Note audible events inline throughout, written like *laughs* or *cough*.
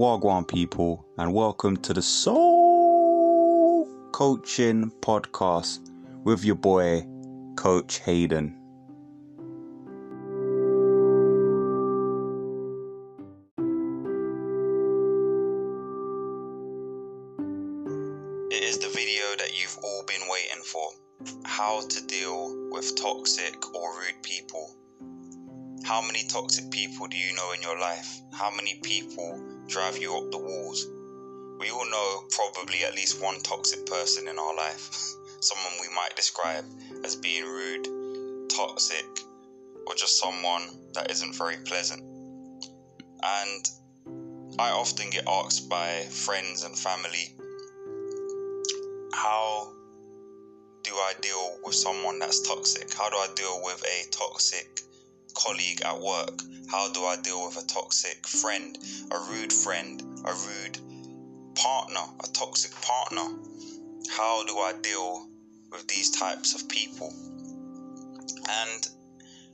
Wagwan people, and welcome to the Soul Coaching Podcast with your boy, Coach Hayden. One toxic person in our life. *laughs* Someone we might describe as being rude, toxic, or just someone that isn't very pleasant. And I often get asked by friends and family, how do I deal with someone that's toxic? How do I deal with a toxic colleague at work? How do I deal with a toxic friend, a rude friend, a rude partner, a toxic partner? How do I deal with these types of people? And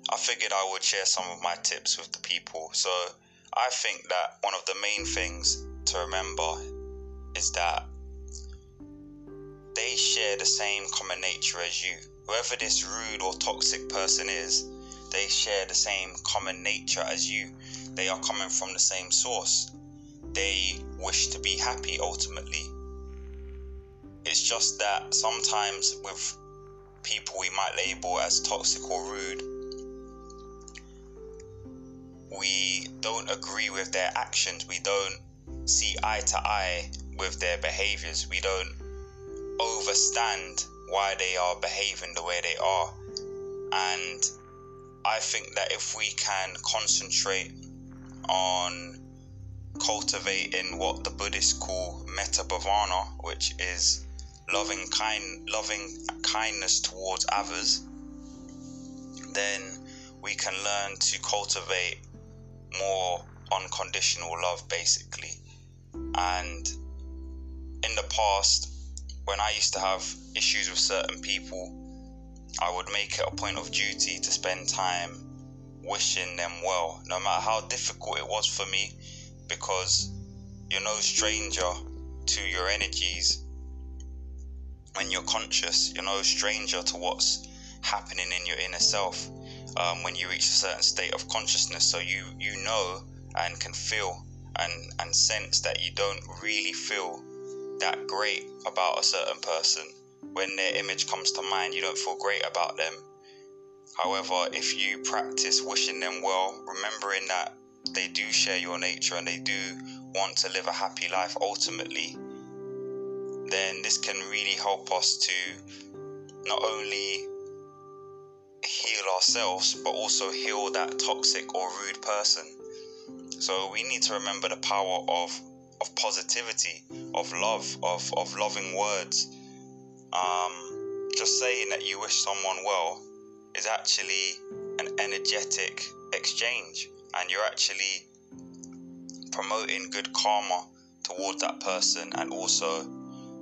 I figured I would share some of my tips with the people. So I think that one of the main things to remember is that they share the same common nature as you. Whoever this rude or toxic person is, they share the same common nature as you. They are coming from the same source. They wish to be happy ultimately. It's just that sometimes with people we might label as toxic or rude, we don't agree with their actions. We don't see eye to eye with their behaviors. We don't overstand why they are behaving the way they are. And I think that if we can concentrate on cultivating what the Buddhists call metta bhavana, which is loving kind loving kindness towards others, then we can learn to cultivate more unconditional love basically. And in the past, when I used to have issues with certain people, I would make it a point of duty to spend time wishing them well, no matter how difficult it was for me, because you're no stranger to your energies. When you're conscious, you're no stranger to what's happening in your inner self. Um, when you reach a certain state of consciousness, so you you know and can feel and and sense that you don't really feel that great about a certain person. When their image comes to mind, you don't feel great about them. However, if you practice wishing them well, remembering that they do share your nature and they do want to live a happy life ultimately, then this can really help us to not only heal ourselves but also heal that toxic or rude person. So we need to remember the power of of positivity, of love, of, of loving words. Um, just saying that you wish someone well is actually an energetic exchange, and you're actually promoting good karma towards that person and also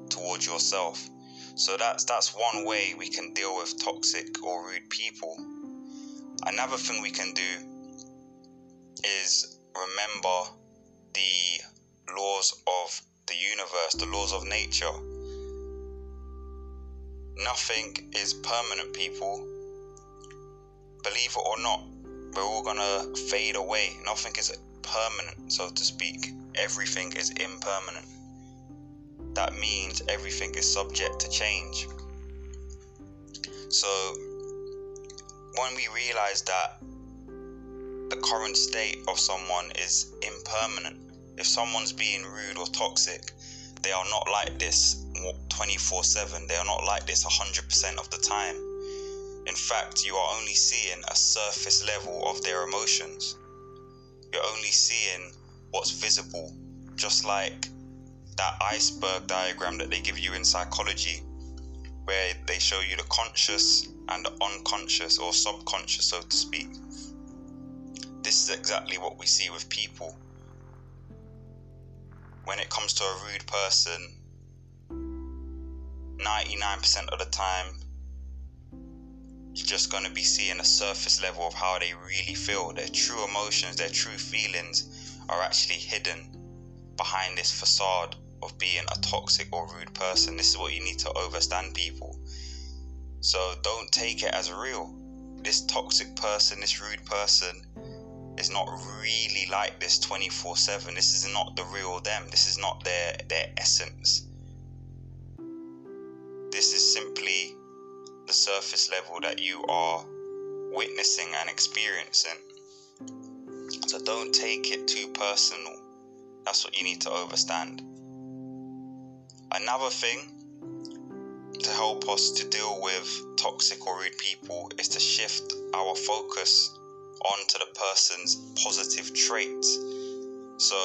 towards yourself. So that's that's one way we can deal with toxic or rude people. Another thing we can do is remember the laws of the universe, the laws of nature. Nothing is permanent, people. Believe it or not, we're all gonna fade away. Nothing is permanent, so to speak. Everything is impermanent. That means everything is subject to change. So, when we realize that the current state of someone is impermanent, if someone's being rude or toxic, they are not like this 24 7. They are not like this 100% of the time. In fact, you are only seeing a surface level of their emotions. You're only seeing what's visible, just like that iceberg diagram that they give you in psychology, where they show you the conscious and the unconscious or subconscious, so to speak. This is exactly what we see with people when it comes to a rude person, 99% of the time, just going to be seeing a surface level of how they really feel. Their true emotions, their true feelings are actually hidden. behind this facade of being a toxic or rude person. This is what you need to understand, people. So don't take it as real. This toxic person, this rude person, is not really like this 24 7. This is not the real them. This is not their, their essence. Surface level that you are witnessing and experiencing. So don't take it too personal. That's what you need to understand. Another thing to help us to deal with toxic or rude people is to shift our focus onto the person's positive traits. So,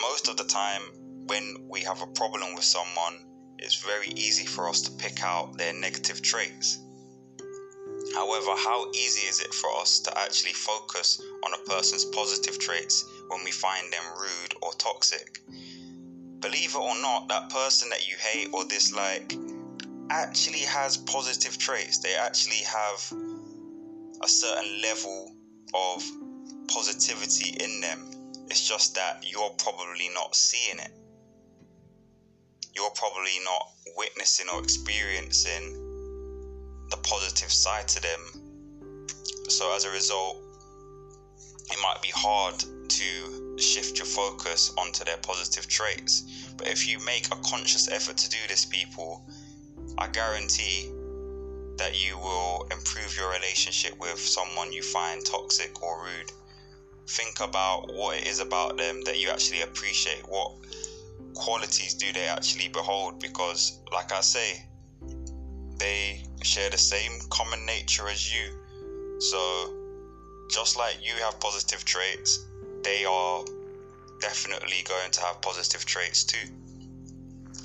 most of the time, when we have a problem with someone, it's very easy for us to pick out their negative traits. However, how easy is it for us to actually focus on a person's positive traits when we find them rude or toxic? Believe it or not, that person that you hate or dislike actually has positive traits. They actually have a certain level of positivity in them. It's just that you're probably not seeing it. You're probably not witnessing or experiencing the positive side to them. So, as a result, it might be hard to shift your focus onto their positive traits. But if you make a conscious effort to do this, people, I guarantee that you will improve your relationship with someone you find toxic or rude. Think about what it is about them that you actually appreciate. What qualities do they actually behold? Because, like I say, they share the same common nature as you. So, just like you have positive traits, they are definitely going to have positive traits too.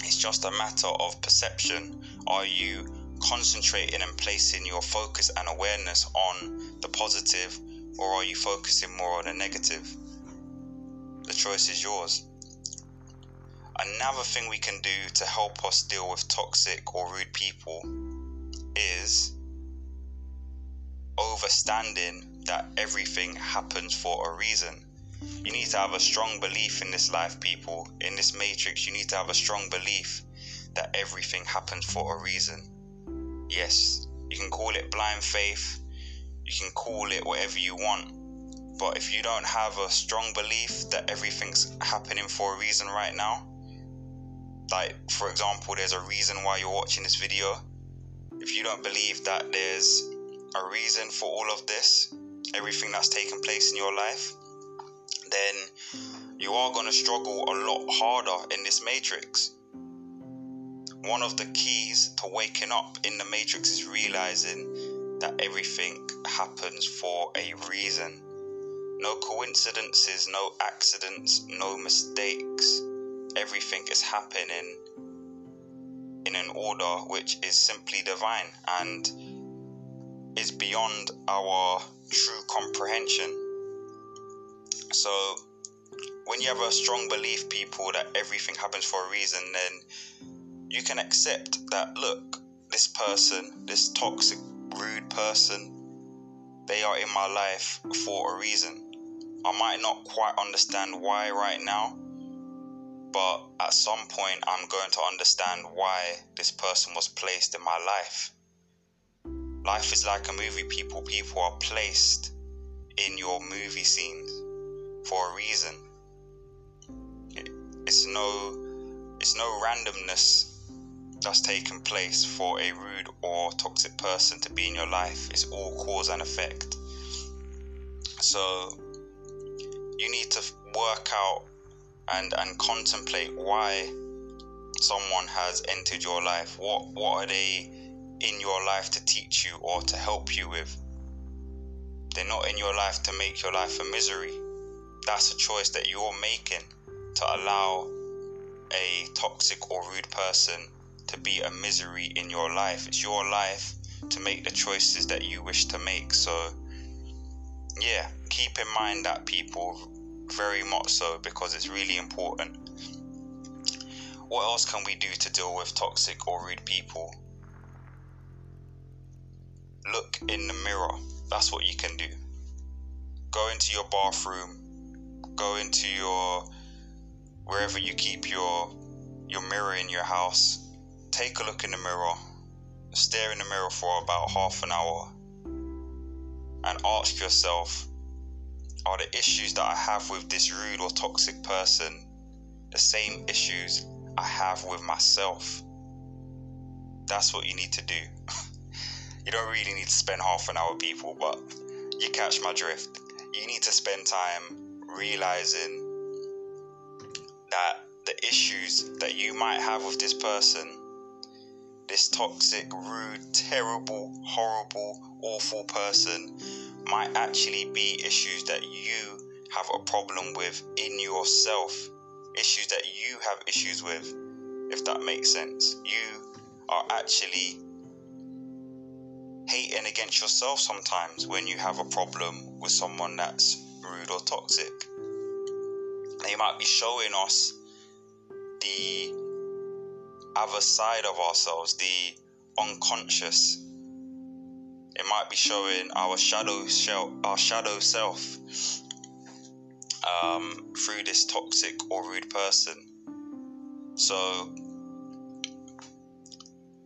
It's just a matter of perception. Are you concentrating and placing your focus and awareness on the positive, or are you focusing more on the negative? The choice is yours. Another thing we can do to help us deal with toxic or rude people is overstanding that everything happens for a reason. You need to have a strong belief in this life, people. In this matrix, you need to have a strong belief that everything happens for a reason. Yes, you can call it blind faith, you can call it whatever you want. But if you don't have a strong belief that everything's happening for a reason right now, like for example, there's a reason why you're watching this video, if you don't believe that there's a reason for all of this, everything that's taken place in your life, then you are going to struggle a lot harder in this matrix. One of the keys to waking up in the matrix is realizing that everything happens for a reason. No coincidences, no accidents, no mistakes. Everything is happening in an order which is simply divine and is beyond our true comprehension. So, when you have a strong belief, people, that everything happens for a reason, then you can accept that look, this person, this toxic, rude person, they are in my life for a reason. I might not quite understand why right now, but at some point I'm going to understand why this person was placed in my life. Life is like a movie, people. People are placed in your movie scenes for a reason. It's no it's no randomness that's taken place for a rude or toxic person to be in your life. It's all cause and effect. So you need to work out and and contemplate why someone has entered your life. What what are they in your life to teach you or to help you with? They're not in your life to make your life a misery. That's a choice that you're making to allow a toxic or rude person to be a misery in your life. It's your life to make the choices that you wish to make. So, yeah, keep in mind that people very much so because it's really important. What else can we do to deal with toxic or rude people? Look in the mirror. That's what you can do. Go into your bathroom, go into your wherever you keep your your mirror in your house, take a look in the mirror, stare in the mirror for about half an hour, and ask yourself are the issues that I have with this rude or toxic person the same issues I have with myself? That's what you need to do. *laughs* you don't really need to spend half an hour, people, but you catch my drift. You need to spend time realizing that the issues that you might have with this person, this toxic, rude, terrible, horrible, awful person, might actually be issues that you have a problem with in yourself. Issues that you have issues with, if that makes sense. You are actually hating against yourself sometimes when you have a problem with someone that's rude or toxic. They might be showing us the other side of ourselves, the unconscious. It might be showing our shadow self, our shadow self, um, through this toxic or rude person. So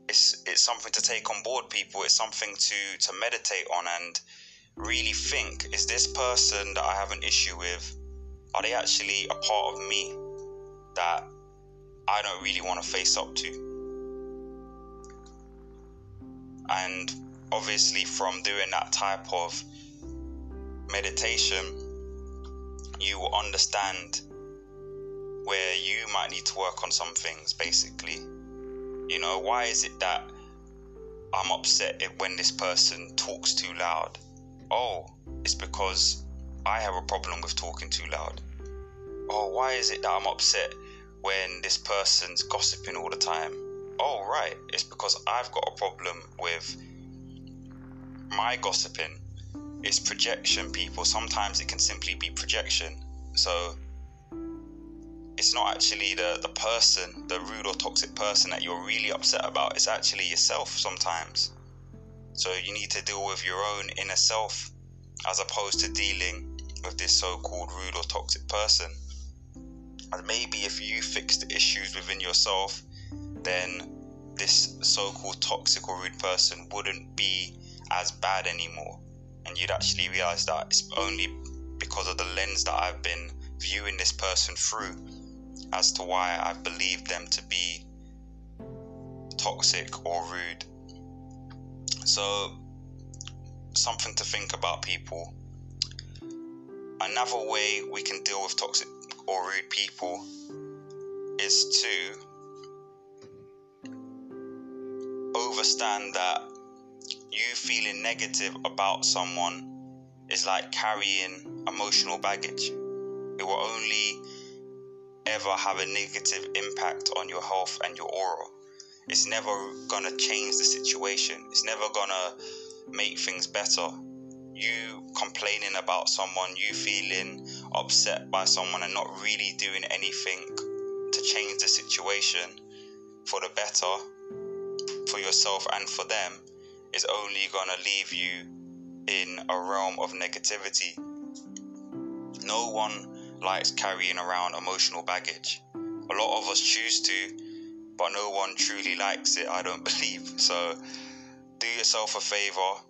it's it's something to take on board, people. It's something to to meditate on and really think: Is this person that I have an issue with? Are they actually a part of me that I don't really want to face up to. And obviously, from doing that type of meditation, you will understand where you might need to work on some things, basically. You know, why is it that I'm upset when this person talks too loud? Oh, it's because I have a problem with talking too loud. Oh, why is it that I'm upset when this person's gossiping all the time. Oh, right, it's because I've got a problem with my gossiping. It's projection, people. Sometimes it can simply be projection. So it's not actually the, the person, the rude or toxic person that you're really upset about. It's actually yourself sometimes. So you need to deal with your own inner self as opposed to dealing with this so called rude or toxic person. And maybe if you fix the issues within yourself, then this so called toxic or rude person wouldn't be as bad anymore. And you'd actually realize that it's only because of the lens that I've been viewing this person through as to why I've believed them to be toxic or rude. So, something to think about, people. Another way we can deal with toxic or rude people is to overstand that you feeling negative about someone is like carrying emotional baggage. It will only ever have a negative impact on your health and your aura. It's never gonna change the situation, it's never gonna make things better you complaining about someone, you feeling upset by someone, and not really doing anything to change the situation for the better for yourself and for them is only going to leave you in a realm of negativity. No one likes carrying around emotional baggage. A lot of us choose to, but no one truly likes it, I don't *laughs* believe. So do yourself a favor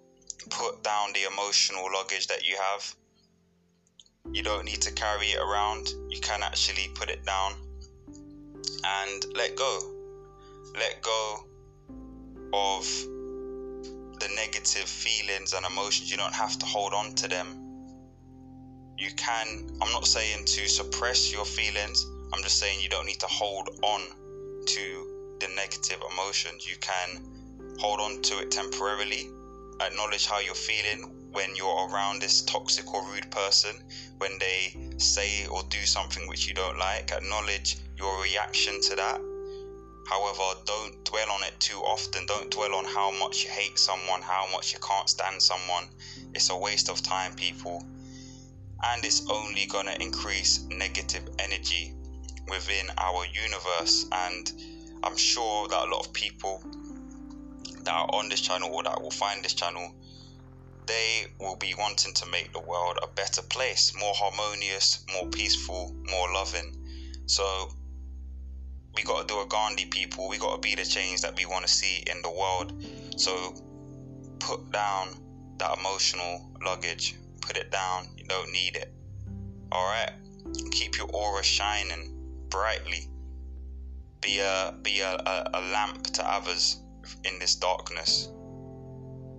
put down the emotional luggage that you have. You don't need to carry it around, you can actually put it down and let go. Let go of the negative feelings and emotions. You don't have to hold on to them. You can, I'm not saying to suppress your feelings, I'm just saying you don't need to hold on to the negative emotions. You can hold on to it temporarily acknowledge how you're feeling when you're around this toxic or rude person, when they say or do something which you don't like, acknowledge your reaction to that. However, don't dwell on it too often. Don't dwell on how much you hate someone, how much you can't stand someone. It's a waste of time, people. And it's only going to increase negative energy within our universe. And I'm sure that a lot of people that are on this channel or that will find this channel, they will be wanting to make the world a better place, more harmonious, more peaceful, more loving. So we got to do a Gandhi people. We got to be the change that we want to see in the world. So put down that emotional luggage. Put it down. You don't need it. All right. Keep your aura shining brightly. Be a be a, a, a lamp to others in this darkness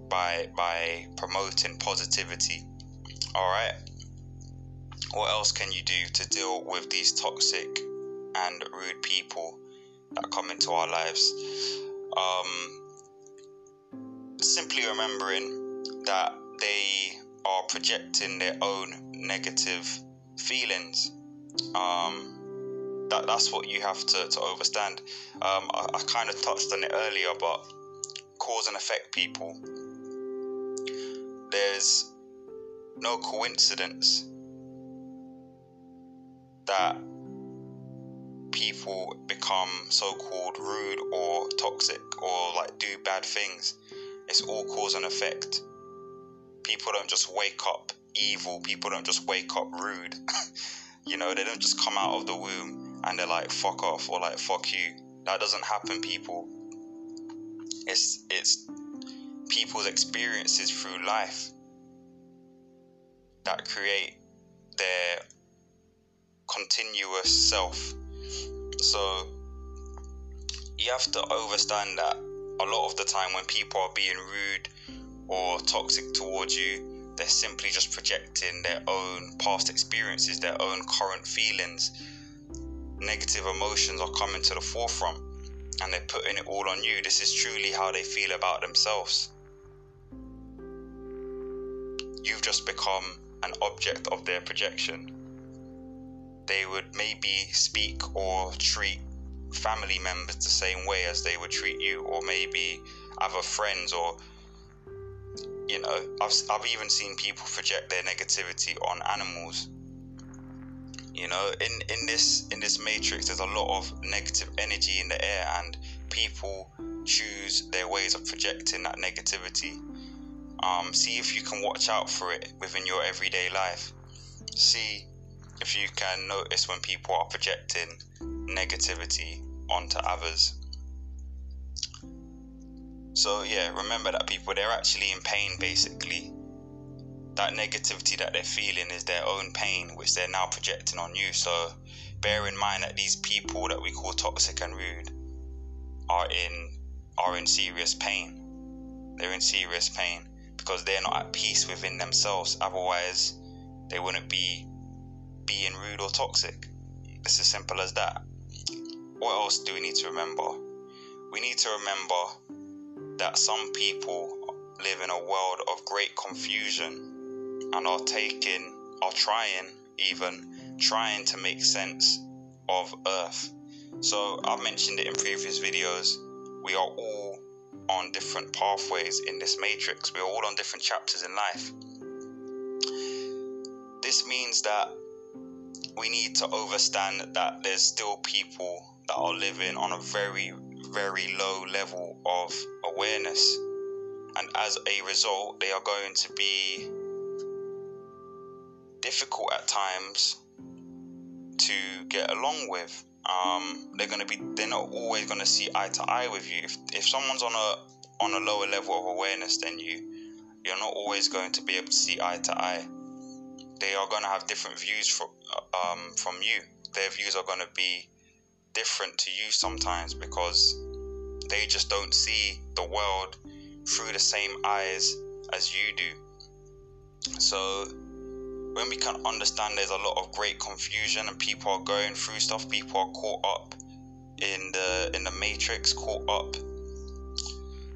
by by promoting positivity. All right. What else can you do to deal with these toxic and rude people that come into our lives? Um, simply remembering that they are projecting their own negative feelings. Um, that that's what you have to, to understand. Um, I, I kind of touched on it earlier, but cause and effect people. There's no coincidence that people become so called rude or toxic or like do bad things. It's all cause and effect. People don't just wake up evil, people don't just wake up rude. *laughs* you know, they don't just come out of the womb and they're like fuck off or like fuck you. That doesn't happen, people. It's it's people's experiences through life that create their continuous self. So you have to understand that a lot of the time when people are being rude or toxic towards you, they're simply just projecting their own past experiences, their own current feelings. Negative emotions are coming to the forefront and they're putting it all on you. This is truly how they feel about themselves. You've just become an object of their projection. They would maybe speak or treat family members the same way as they would treat you, or maybe other friends, or you know, I've, I've even seen people project their negativity on animals. You know, in, in this in this matrix, there's a lot of negative energy in the air, and people choose their ways of projecting that negativity. Um, see if you can watch out for it within your everyday life. See if you can notice when people are projecting negativity onto others. So, yeah, remember that people, they're actually in pain basically. That negativity that they're feeling is their own pain, which they're now projecting on you. So, bear in mind that these people that we call toxic and rude are in are in serious pain. They're in serious pain because they're not at peace within themselves. Otherwise, they wouldn't be being rude or toxic. It's as simple as that. What else do we need to remember? We need to remember that some people live in a world of great confusion and are taking, are trying, even trying to make sense of Earth. So, I've mentioned it in previous videos. We are all on different pathways in this matrix. We're all on different chapters in life. This means that we need to understand that there's still people that are living on a very, very low level of awareness. And as a result, they are going to be difficult at times to get along with. Um, they're going to be, they're not always going to see eye to eye with you. If, if someone's on a on a lower level of awareness than you, you're not always going to be able to see eye to eye. They are going to have different views from um, from you. Their views are going to be different to you sometimes because they just don't see the world through the same eyes as you do. So when we can understand there's a lot of great confusion and people are going through stuff, people are caught up in the in the matrix, caught up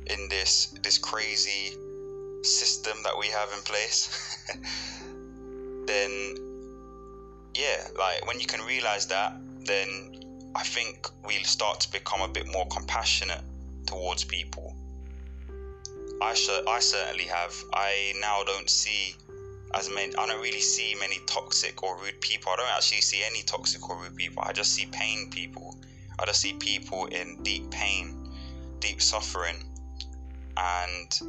in this this crazy system that we have in place, *laughs* then yeah, like when you can realize that, then I think we'll start to become a bit more compassionate towards people. I sh- I certainly have. I now don't see as many. I don't really see many toxic or rude people. I don't actually see any toxic or rude people. I just see pain people. I just see people in deep pain, deep suffering, and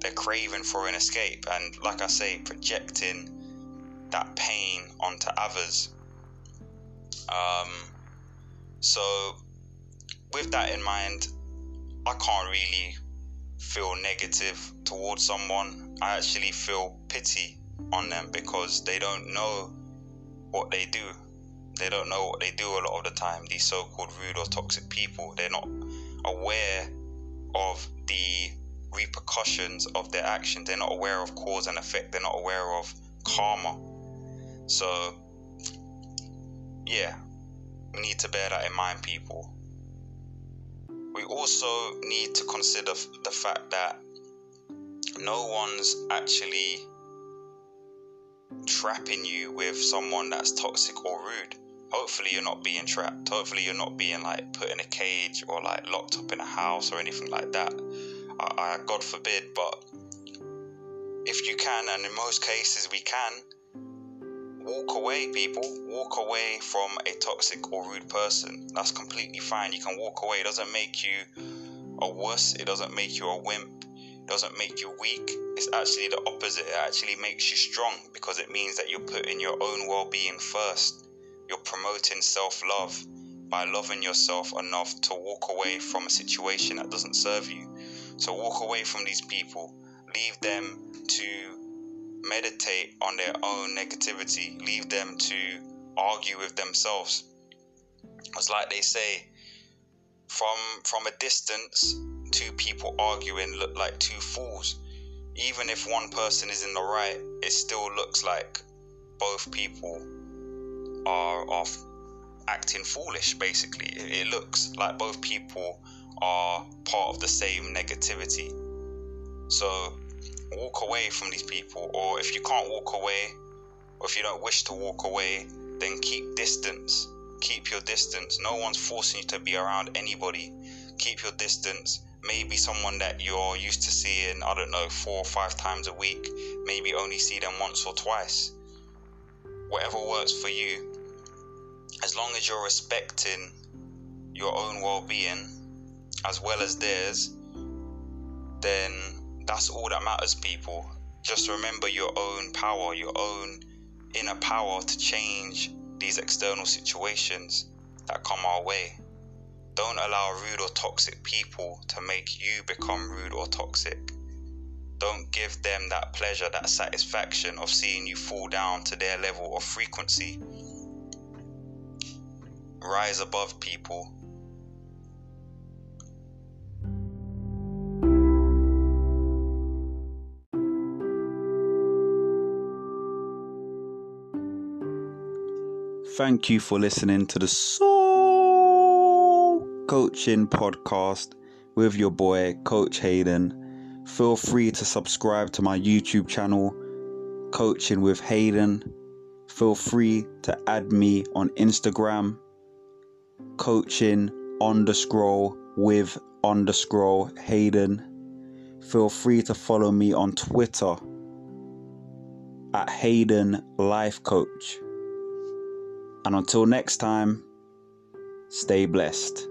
they're craving for an escape. And like I say, projecting that pain onto others. Um, so, with that in mind, I can't really feel negative towards someone. I actually feel pity on them because they don't know what they do. They don't know what they do a lot of the time. These so called rude or toxic people, they're not aware of the repercussions of their actions. They're not aware of cause and effect. They're not aware of karma. So, yeah, we need to bear that in mind, people. We also need to consider the fact that no one's actually trapping you with someone that's toxic or rude. Hopefully, you're not being trapped. Hopefully, you're not being like put in a cage or like locked up in a house or anything like that. I, I God forbid, but if you can, and in most cases we can, walk away, people. Walk away from a toxic or rude person. That's completely fine. You can walk away. It doesn't make you a wuss. It doesn't make you a wimp. It doesn't make you weak. It's actually the opposite. It actually makes you strong because it means that you're putting your own well being first. You're promoting self love by loving yourself enough to walk away from a situation that doesn't serve you. So walk away from these people. Leave them to meditate on their own negativity. Leave them to argue with themselves. It's like they say, from from a distance, two people arguing look like two fools. Even if one person is in the right, it still looks like both people are off acting foolish basically. It looks like both people are part of the same negativity. So walk away from these people, or if you can't walk away, or if you don't wish to walk away, then keep distance. Keep your distance. No one's forcing you to be around anybody. Keep your distance. Maybe someone that you're used to seeing, I don't know, four or five times a week, maybe only see them once or twice. Whatever works for you, as long as you're respecting your own well being as well as theirs, then that's all that matters, people. Just remember your own power, your own inner power to change these external situations that come our way. Don't allow rude or toxic people to make you become rude or toxic. Don't give them that pleasure, that satisfaction of seeing you fall down to their level of frequency. Rise above people Thank you for listening to the Soul Coaching Podcast with your boy, Coach Hayden. Feel free to subscribe to my YouTube channel, Coaching with Hayden. Feel free to add me on Instagram, coaching underscore with underscore Hayden. Feel free to follow me on Twitter at Hayden Life Coach. And until next time, stay blessed.